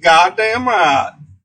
Goddamn é right.